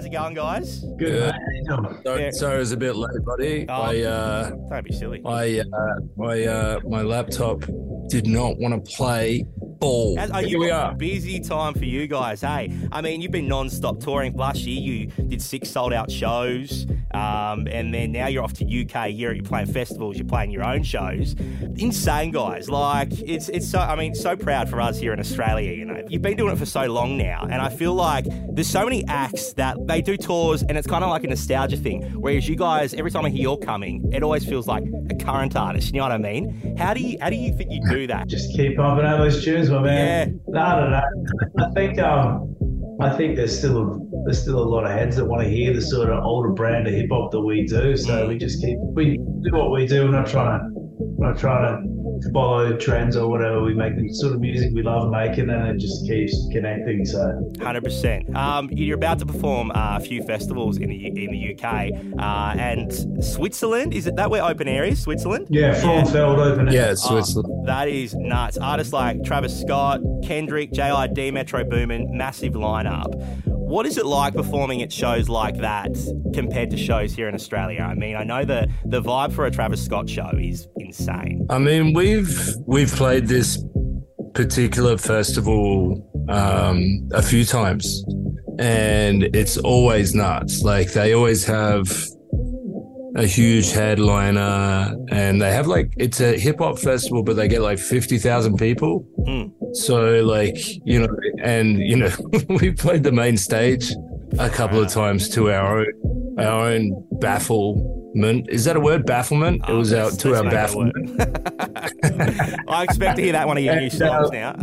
How's it going, guys? Good. So, Yeah. Sorry, I was a bit late, buddy. Oh. I, uh, Don't be silly. I, uh, my, uh, my laptop did not want to play ball. How's- oh, Here you we are. busy time for you guys, hey? I mean, you've been non-stop touring. Last year, you did six sold-out shows, um, and then now you're off to UK. Europe. You're playing festivals. You're playing your own shows. Insane, guys! Like it's it's so. I mean, so proud for us here in Australia. You know, you've been doing it for so long now, and I feel like there's so many acts that they do tours, and it's kind of like a nostalgia thing. Whereas you guys, every time I hear you're coming, it always feels like a current artist. You know what I mean? How do you how do you think you do that? Just keep pumping out those tunes, my man. No, I don't. I think um, I think there's still a, there's still a lot of heads that want to hear the sort of older brand of hip hop that we do. So we just keep we do what we do. We're not trying to we're not trying to follow trends or whatever. We make the sort of music we love making, and it just keeps connecting. So Hundred percent. Um, you're about to perform uh, a few festivals in the in the UK uh, and Switzerland. Is it that where open air is? Switzerland. yeah, Frauenfeld open. air. Yeah, it's Oh, Switzerland. that is nuts. Artists like Travis Scott, Kendrick, JID, Metro Boomin, massive lineup. What is it like performing at shows like that compared to shows here in Australia? I mean, I know the the vibe for a Travis Scott show is insane. I mean, we've we've played this particular festival um, a few times, and it's always nuts. Like they always have a huge headliner, and they have like it's a hip hop festival, but they get like fifty thousand people. Mm. So like you know, and you know, we played the main stage a couple of times to our own our own bafflement. Is that a word? Bafflement. it Oh, was our let's- our bafflement. I expect to hear that one of your new And, songs uh, now.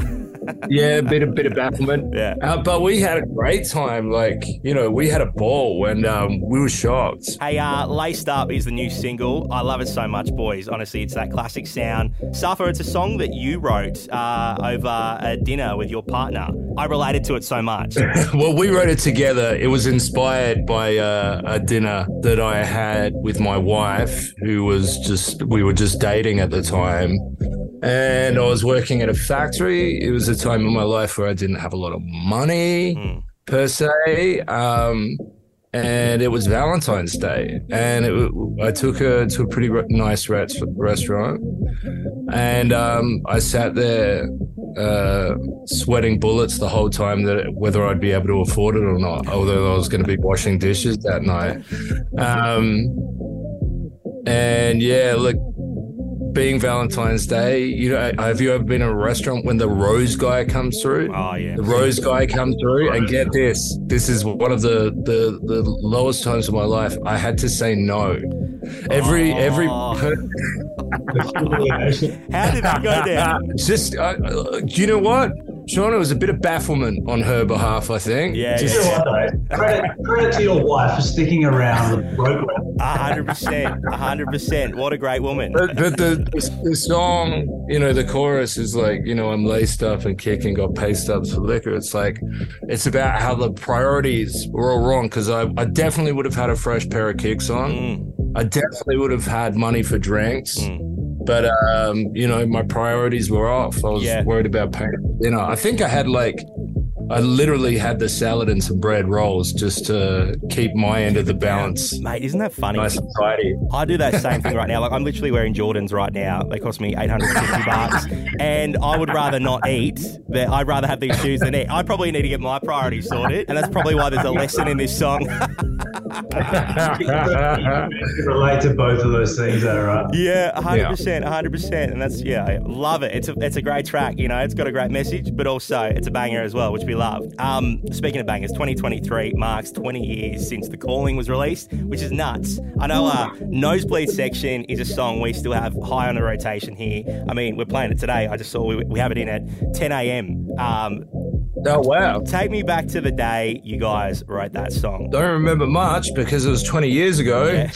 Yeah, a bit a bit of bafflement. Yeah. Uh, but we had a great time. Like you know, we had a ball, and um, we were shocked. Hey, uh, Laced Up is the new single. I love it so much, boys. Honestly, it's that classic sound. Suffa, it's a song that you wrote uh, over a dinner with your partner. I related to it so much. well, we wrote it together. It was inspired by uh, a dinner that I had with my wife, who was just we were just dating at the time. And I was working at a factory. It was a time in my life where I didn't have a lot of money Mm. per se. Um, and it was Valentine's Day, and it, I took her to a pretty re- nice res- restaurant, and um, I sat there uh, sweating bullets the whole time that whether I'd be able to afford it or not, although I was going to be washing dishes that night. Um, and yeah, look, being Valentine's Day, you know, have you ever been in a restaurant when the rose guy comes through? Oh, yeah. The rose guy comes through, and get this: this is one of the the, the lowest times of my life. I had to say no. Every every Oh. per- How did that go down? just uh, uh, do you know what, Sean? It was a bit of bafflement on her behalf. I think. Yeah, Just- You know what, though? Credit, credit to your wife for sticking around the program. A hundred percent. A hundred percent. What a great woman. But, but the, the the song, you know, the chorus is like, you know, I'm laced up and kicking, got paste ups for liquor. It's like, it's about how the priorities were all wrong because I, I definitely would have had a fresh pair of kicks on. Mm, I definitely would have had money for drinks. mm. But, um, you know, my priorities were off. I was Yeah. worried about paying You know, I think I had like, I literally had the salad and some bread rolls just to keep my end of the balance Mate, isn't that funny? and tidy. I do that same thing right now. Like I'm literally wearing Jordans right now. They cost me 850 bucks, and I would rather not eat. But I'd rather have these shoes than eat. I probably need to get my priorities sorted, and that's probably why there's a lesson in this song. You relate to both of those things, though, right? yeah, 100, percent 100, percent and that's yeah, I love it. It's a it's a great track. You know, it's got a great message, but also it's a banger as well, which we love. Um, speaking of bangers, 2023 marks 20 years since The Calling was released, which is nuts. I know uh, Nosebleed Section is a song we still have high on the rotation here. I mean, we're playing it today. I just saw we, we have it in at 10 a.m. Um, oh, wow. take me back to the day you guys wrote that song. Don't remember much because it was 20 years ago.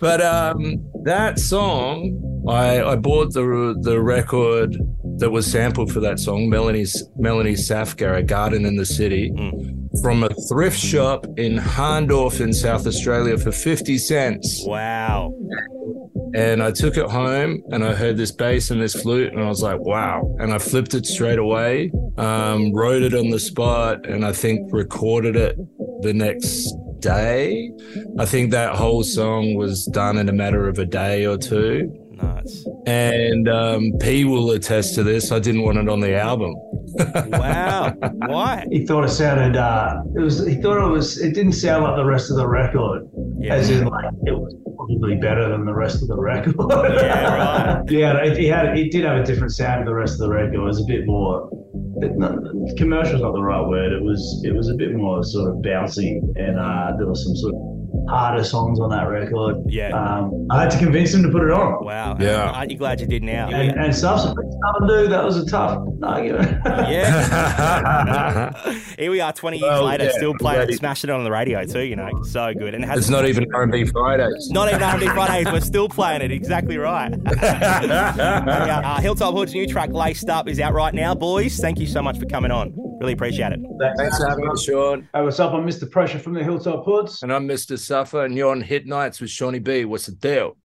but um, that song, I, I bought the the record that was sampled for that song, Melanie's Melanie Safka, A Garden in the City, Mm. from a thrift shop in Hahndorf in South Australia for 50 cents. Wow. And I took it home and I heard this bass and this flute, and I was like, wow. And I flipped it straight away, um, wrote it on the spot, and I think recorded it the next day. I think that whole song was done in a matter of a day or two. Nice. And um, P will attest to this. I didn't want it on the album. wow. Why? He thought it sounded. Uh, it was. He thought it was. It didn't sound like the rest of the record. Yeah. As in, like it was probably better than the rest of the record. yeah. Right. yeah. It, it had. It did have a different sound to the rest of the record. It was a bit more. Not, commercial's not the right word. It was. It was a bit more sort of bouncy, and uh, there was some sort of harder songs on that record. Yeah. Um, I had to convince him to put it on. Wow. Yeah. Aren't you glad you did now? And, and subsequent stuff, dude, that was a tough argument. yeah. Here we are 20 years well, later, yeah, still playing, it, smashing it on the radio too, you know. So good. And it It's not even R&B Fridays. Not even R&B Fridays. We're still playing it. Exactly right. uh, Hilltop Hood's new track, Laced Up, is out right now. Boys, thank you so much for coming on. Really appreciate it. Thanks for having us, Sean. Hey, what's up? I'm Mr. Pressure from the Hilltop Hoods. And I'm Mr. Suffa, and you're on Hit Nights with Seany B. What's the deal?